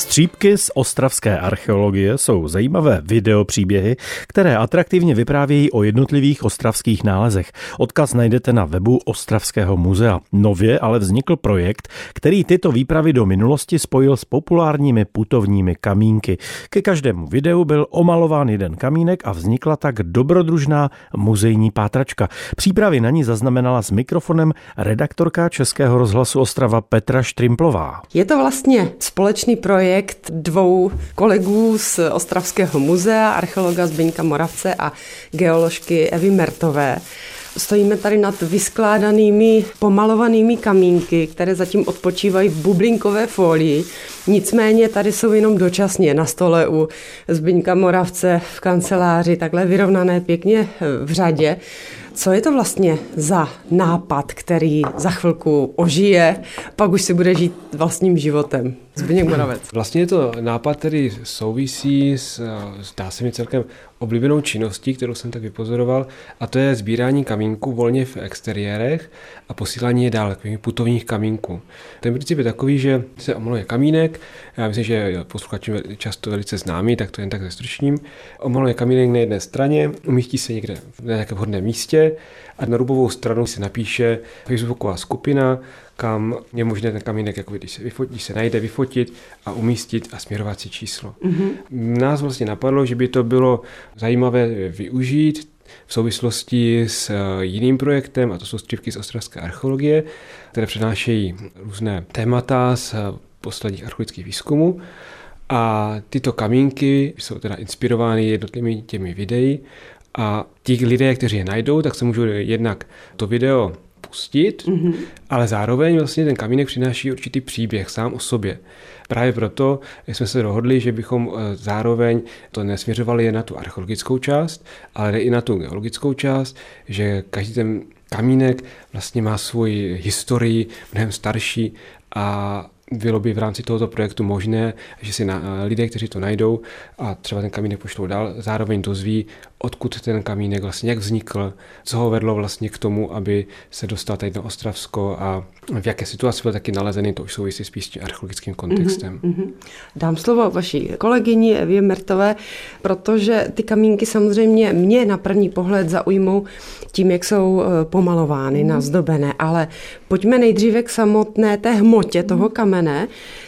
Střípky z ostravské archeologie jsou zajímavé videopříběhy, které atraktivně vyprávějí o jednotlivých ostravských nálezech. Odkaz najdete na webu Ostravského muzea. Nově ale vznikl projekt, který tyto výpravy do minulosti spojil s populárními putovními kamínky. Ke každému videu byl omalován jeden kamínek a vznikla tak dobrodružná muzejní pátračka. Přípravy na ní zaznamenala s mikrofonem redaktorka Českého rozhlasu Ostrava Petra Štrimplová. Je to vlastně společný projekt projekt dvou kolegů z Ostravského muzea, archeologa Zbyňka Moravce a geoložky Evy Mertové. Stojíme tady nad vyskládanými, pomalovanými kamínky, které zatím odpočívají v bublinkové folii. Nicméně tady jsou jenom dočasně na stole u Zbyňka Moravce v kanceláři, takhle vyrovnané pěkně v řadě. Co je to vlastně za nápad, který za chvilku ožije, pak už si bude žít vlastním životem? Zbigněk Moravec. Vlastně je to nápad, který souvisí s, zdá se mi celkem oblíbenou činností, kterou jsem tak vypozoroval, a to je sbírání kamínků volně v exteriérech a posílání je dál, takových putovních kamínků. Ten princip je takový, že se omaluje kamínek, já myslím, že posluchači často velice známý, tak to jen tak zestručním. Omaluje kamínek na jedné straně, umístí se někde na nějakém vhodném místě a na rubovou stranu se napíše Facebooková skupina, kam je možné ten kamínek, jako když se, vyfotí, když se najde, vyfotit a umístit a směrovací číslo. Mm-hmm. Nás vlastně napadlo, že by to bylo zajímavé využít v souvislosti s eh, jiným projektem, a to jsou střívky z ostravské archeologie, které přenášejí různé témata z eh, posledních archeologických výzkumů. A tyto kamínky jsou teda inspirovány jednotlivými těmi videí a ti lidé, kteří je najdou, tak se můžou jednak to video pustit, mm-hmm. ale zároveň vlastně ten kamínek přináší určitý příběh sám o sobě. Právě proto jsme se dohodli, že bychom eh, zároveň to nesměřovali jen na tu archeologickou část, ale i na tu geologickou část, že každý ten kamínek vlastně má svoji historii mnohem starší a bylo by v rámci tohoto projektu možné, že si na, lidé, kteří to najdou a třeba ten kamínek pošlou dál, zároveň dozví, odkud ten kamínek vlastně, jak vznikl, co ho vedlo vlastně k tomu, aby se dostal tady na Ostravsko a v jaké situaci byl taky nalezený, to už souvisí spíš s tím archeologickým kontextem. Mm-hmm. Dám slovo vaší kolegyni Evě Mertové, protože ty kamínky samozřejmě mě na první pohled zaujmou tím, jak jsou eh, pomalovány, mm-hmm. nazdobené, ale pojďme nejdříve k samotné té hmotě toho kamene.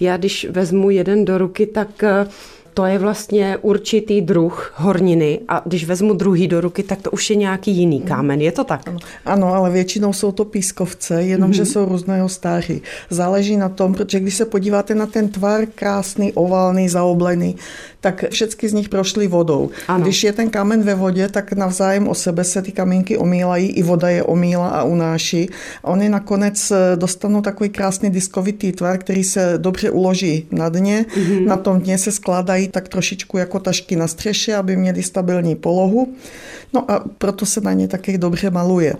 Já když vezmu jeden do ruky, tak eh, to je vlastně určitý druh horniny a když vezmu druhý do ruky, tak to už je nějaký jiný kámen. Je to tak? Ano, ano ale většinou jsou to pískovce, jenomže mm-hmm. jsou různého stáří. Záleží na tom, protože když se podíváte na ten tvar krásný, oválný, zaoblený, tak všechny z nich prošly vodou. Ano. Když je ten kámen ve vodě, tak navzájem o sebe se ty kamínky omílají, i voda je omíla a unáší. A oni nakonec eh, dostanou takový krásný diskovitý tvar, který se dobře uloží na dně. Mm-hmm. Na tom dně se skládají tak trošičku jako tašky na střeše, aby měli stabilní polohu. No a proto se na ně taky dobře maluje.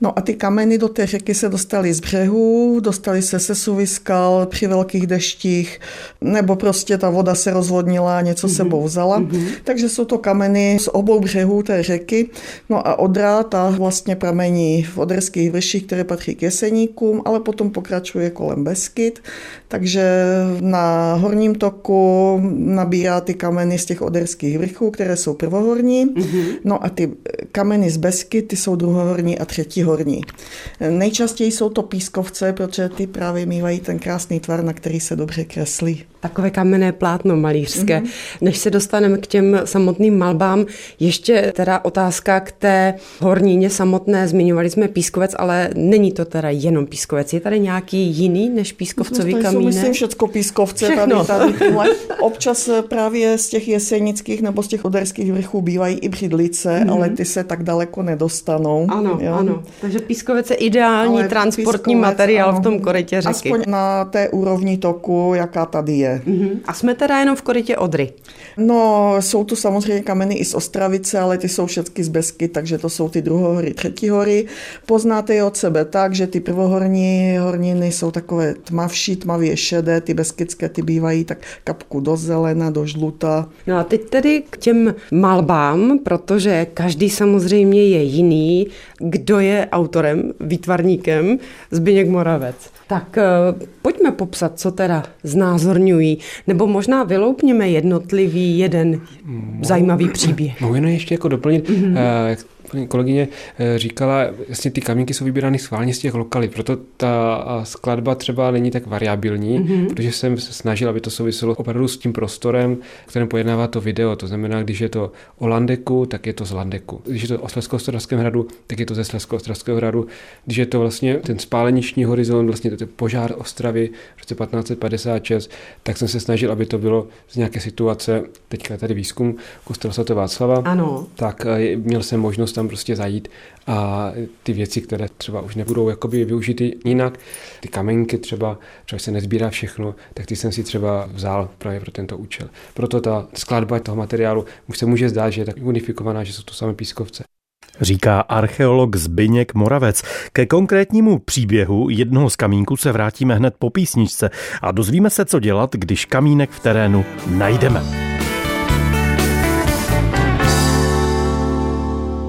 No a ty kameny do té řeky se dostaly z břehu, dostaly se se suviskal při velkých deštích, nebo prostě ta voda se rozvodnila a něco mm-hmm. sebou vzala. Mm-hmm. Takže jsou to kameny z obou břehů té řeky. No a Odra, ta vlastně pramení v Oderských vrších, které patří k Jeseníkům, ale potom pokračuje kolem Beskyt. Takže na horním toku nabírá ty kameny z těch Oderských vrchů, které jsou prvohorní. Mm-hmm. No a ty kameny z Beskyt, ty jsou druhohorní a třetí horní. Nejčastěji jsou to pískovce, protože ty právě mývají ten krásný tvar, na který se dobře kreslí. Takové kamenné plátno malířské. Mm-hmm. Než se dostaneme k těm samotným malbám, ještě teda otázka k té horníně samotné. Zmiňovali jsme pískovec, ale není to teda jenom pískovec. Je tady nějaký jiný než pískovcový no, kamínek? Myslím všechno pískovce. Všechno. Tady, tady Občas právě z těch jesenických nebo z těch oderských vrchů bývají i břidlice, mm-hmm. ale ty se tak daleko nedostanou. Ano, jo? ano. Takže pískovec je ideální ale transportní materiál ano, v tom korytě řeky. Aspoň na té úrovni toku, jaká tady je. Mm-hmm. A jsme teda jenom v korytě Odry? No, jsou tu samozřejmě kameny i z Ostravice, ale ty jsou všechny z Besky, takže to jsou ty druhohory, třetí hory. Poznáte je od sebe tak, že ty prvohorní horniny jsou takové tmavší, tmavě šedé, ty beskydské ty bývají tak kapku do zelena, do žluta. No a teď tedy k těm malbám, protože každý samozřejmě je jiný. Kdo je autorem, výtvarníkem? Zbyněk Moravec. Tak pojďme popsat, co teda znázorňují, nebo možná vyloupněme jednotlivý jeden zajímavý příběh. Mohu jenom ještě jako doplnit, mm-hmm. Paní kolegyně eh, říkala, jasně ty kamínky jsou vybírány schválně z těch lokalit, proto ta skladba třeba není tak variabilní, mm-hmm. protože jsem se snažil, aby to souviselo opravdu s tím prostorem, kterém pojednává to video. To znamená, když je to o Landeku, tak je to z Landeku. Když je to o Slezko-Ostravském hradu, tak je to ze Slezko-Ostravského hradu. Když je to vlastně ten spáleniční horizont, vlastně to je požár Ostravy v roce 1556, tak jsem se snažil, aby to bylo z nějaké situace, teďka je tady výzkum kostela sv. Václava, ano. tak eh, měl jsem možnost tam prostě zajít a ty věci, které třeba už nebudou jakoby využity jinak, ty kamenky třeba, třeba se nezbírá všechno, tak ty jsem si třeba vzal právě pro tento účel. Proto ta skladba toho materiálu už se může zdát, že je tak unifikovaná, že jsou to samé pískovce. Říká archeolog Zbyněk Moravec. Ke konkrétnímu příběhu jednoho z kamínků se vrátíme hned po písničce a dozvíme se, co dělat, když kamínek v terénu najdeme.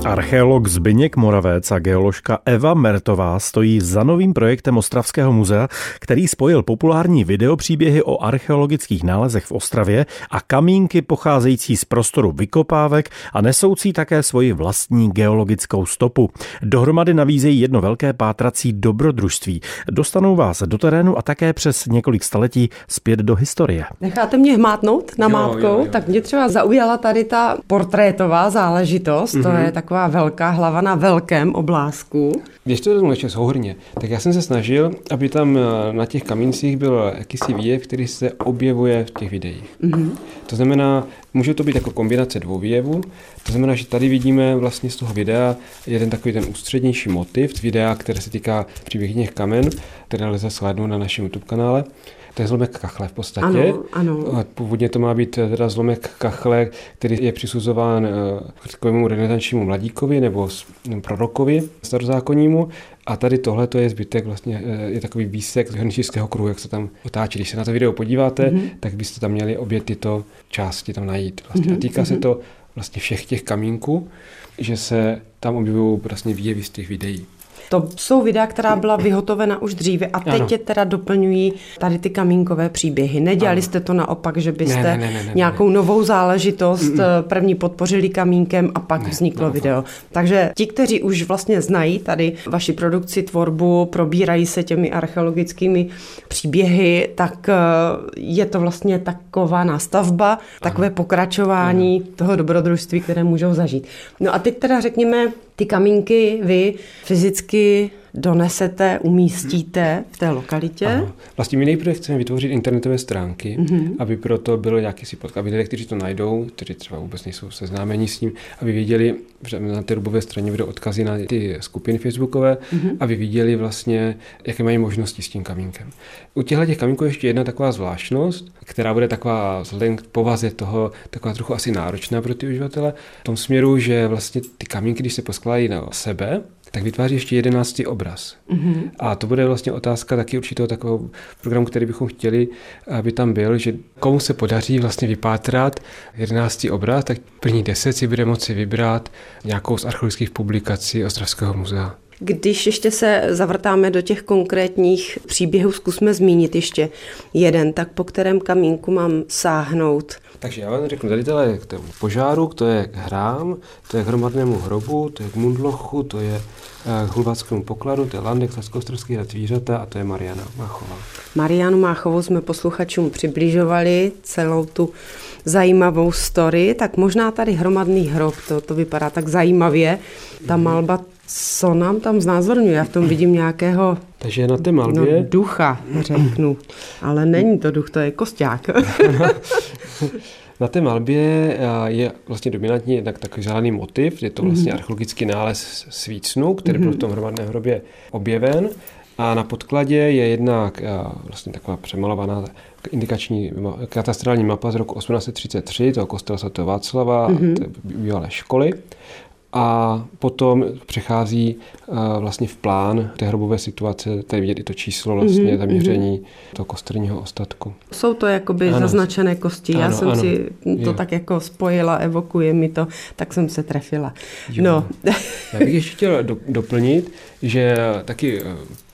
Archeolog Zbyněk Moravec a geoložka Eva Mertová stojí za novým projektem Ostravského muzea, který spojil populární videopříběhy o archeologických nálezech v Ostravě a kamínky pocházející z prostoru vykopávek a nesoucí také svoji vlastní geologickou stopu. Dohromady navízejí jedno velké pátrací dobrodružství. Dostanou vás do terénu a také přes několik staletí zpět do historie. Necháte mě hmátnout na mátkou? Tak mě třeba zaujala tady ta portrétová záležitost. Mm-hmm. To mhm. je taková taková velká hlava na velkém oblázku. Když to vezmu ještě souhrně, tak já jsem se snažil, aby tam eh, na těch kamíncích byl jakýsi výjev, který se objevuje v těch videích. Mm-hmm. To znamená, může to být jako kombinace dvou výjevů. To znamená, že tady vidíme vlastně z toho videa jeden takový ten ústřednější motiv videa, které se týká příběhních kamen, které lze shlédnout na našem YouTube kanále. To je zlomek kachle v podstatě. Ano, ano. Původně to má být teda zlomek kachle, který je přisuzován eh, takovému renesančnímu mladíkovi nebo prorokovi starozákonnímu. A tady tohle to je zbytek, vlastně eh, je takový výsek z hrničického kruhu, jak se tam otáčí. Když se na to video podíváte, mm-hmm. tak byste tam měli obě tyto části tam najít. Vlastně. Mm-hmm. A týká mm-hmm. se mhm. to vlastně všech těch kamínků, že se tam objevují vlastně výjevy z těch videí. To jsou videa, která byla vyhotovena už dříve a teď ano. je teda doplňují tady ty kamínkové příběhy. Nedělali ano. jste to naopak, že byste ne, ne, ne, ne, nějakou novou záležitost mm. první podpořili kamínkem a pak ne, vzniklo naopak. video. Takže ti, kteří už vlastně znají tady vaši produkci, tvorbu, probírají se těmi archeologickými příběhy, tak eh, je to vlastně taková nástavba, ano. takové pokračování ano. toho dobrodružství, které můžou zažít. No a teď teda řekněme, ty kamínky vy fyzicky donesete, umístíte v té lokalitě? Ano. Vlastně my nejprve chceme vytvořit internetové stránky, mm-hmm. aby proto bylo nějaký si pod, aby lidé, kteří to najdou, kteří třeba vůbec nejsou seznámeni s tím, aby viděli, že na té rubové straně budou odkazy na ty skupiny facebookové, mm-hmm. aby viděli vlastně, jaké mají možnosti s tím kamínkem. U těchto těch kamínků je ještě jedna taková zvláštnost, která bude taková vzhledem k povaze toho, taková trochu asi náročná pro ty uživatele, v tom směru, že vlastně ty kamínky, když se poskládají na sebe, tak vytváří ještě jedenáctý obraz. Mm-hmm. A to bude vlastně otázka taky určitého takového programu, který bychom chtěli, aby tam byl, že komu se podaří vlastně vypátrat jedenáctý obraz, tak první deset si bude moci vybrat nějakou z archeologických publikací Ostravského muzea. Když ještě se zavrtáme do těch konkrétních příběhů, zkusme zmínit ještě jeden, tak po kterém kamínku mám sáhnout. Takže já vám řeknu, tady tohle k tomu požáru, to je k hrám, to je k hromadnému hrobu, to je k mundlochu, to je eh, k hulváckému pokladu, to je Landek, Saskostrovský hrad zvířata a to je Mariana Máchová. Marianu Máchovou jsme posluchačům přibližovali celou tu zajímavou story, tak možná tady hromadný hrob, to, to vypadá tak zajímavě. Ta malba co nám tam znázorňuje? Já v tom vidím nějakého Takže na té malbě... no, ducha, řeknu. Ale není to duch, to je kosták. na té malbě eh, je vlastně dominantní jednak takový zelený motiv, je to vlastně mm-hmm. archeologický nález svícnu, který mm-hmm. byl v tom hromadném hrobě objeven. A na podkladě je jednak eh, vlastně taková přemalovaná indikační katastrální mapa z roku 1833, toho kostela sv. Václava, mm-hmm. bývalé školy a potom přechází uh, vlastně v plán té hrobové situace, tady vidět i to číslo vlastně mm-hmm, zaměření toho kosterního ostatku. Jsou to jakoby ano. zaznačené kosti, ano, já jsem ano. si to jo. tak jako spojila, evokuje mi to, tak jsem se trefila. Jo. No. já bych ještě chtěl do, doplnit, že taky uh,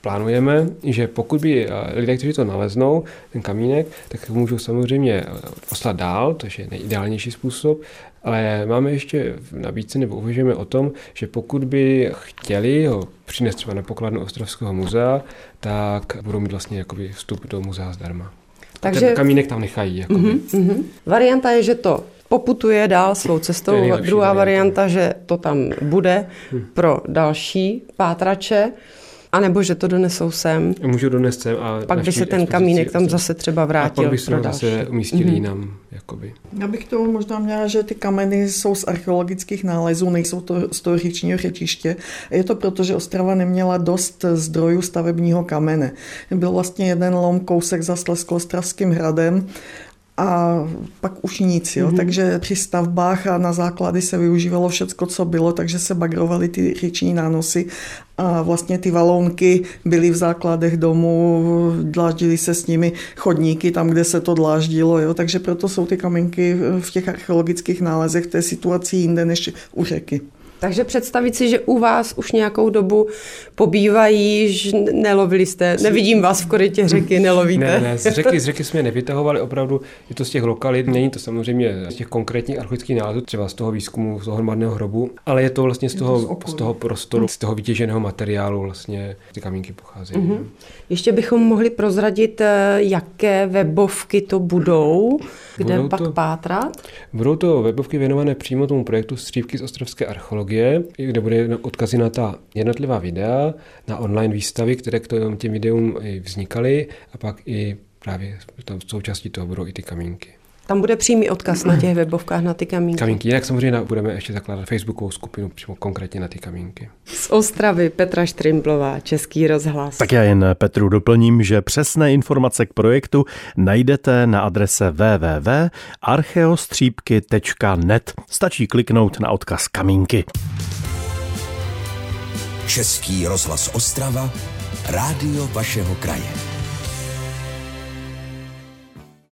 plánujeme, že pokud by eh, lidé, kteří to naleznou, ten kamínek, tak můžou samozřejmě eh, poslat dál, to je nejideálnější způsob, ale máme ještě v nabídce nebo uvažujeme o tom, že pokud by chtěli ho přinést třeba na pokladnu Ostrovského muzea, tak budou mít vlastně jakoby vstup do muzea zdarma. Takže ten kamínek tam nechají. Jakoby. Uh-huh, uh-huh. Varianta je, že to poputuje dál svou cestou. Druhá varianta, varianta, že to tam bude hmm. pro další pátrače. A nebo že to donesou sem. Můžu donést sem a pak by se ten kamínek tam zase třeba vrátil. A pak by se zase umístili mm-hmm. jinam. Jakoby. Já bych to možná měla, že ty kameny jsou z archeologických nálezů, nejsou to z toho říčního řečiště. Je to proto, že Ostrava neměla dost zdrojů stavebního kamene. Byl vlastně jeden lom kousek za Sleskostravským hradem a pak už nic. Jo? Mm-hmm. Takže při stavbách a na základy se využívalo všecko, co bylo, takže se bagrovaly ty říční nánosy a vlastně ty valonky byly v základech domu, dláždily se s nimi chodníky tam, kde se to dláždilo, jo? takže proto jsou ty kamenky v těch archeologických nálezech v té situaci jinde než u řeky. Takže představit si, že u vás už nějakou dobu pobývají, že nelovili jste, nevidím vás v korytě řeky, nelovíte. Ne, ne, z řeky, z řeky jsme nevytahovali, opravdu je to z těch lokalit, není to samozřejmě z těch konkrétních archeologických nálezů, třeba z toho výzkumu, z toho hromadného hrobu, ale je to vlastně z toho, z toho prostoru, z toho vytěženého materiálu vlastně ty kamínky pocházejí. Mm-hmm. Ještě bychom mohli prozradit, eh, jaké webovky to budou, kde budou pak to, pátrat? Budou to webovky věnované přímo tomu projektu Střívky z ostrovské archeologie, kde bude odkazy na ta jednotlivá videa, na online výstavy, které k těm videům vznikaly a pak i právě tam součástí toho budou i ty kamínky. Tam bude přímý odkaz na těch webovkách na ty kamínky. Kamínky. Jinak samozřejmě budeme ještě zakládat facebookovou skupinu přímo konkrétně na ty kamínky. Z Ostravy Petra Štrimblová, Český rozhlas. Tak já jen Petru doplním, že přesné informace k projektu najdete na adrese www.archeostřípky.net. Stačí kliknout na odkaz kamínky. Český rozhlas Ostrava, rádio vašeho kraje.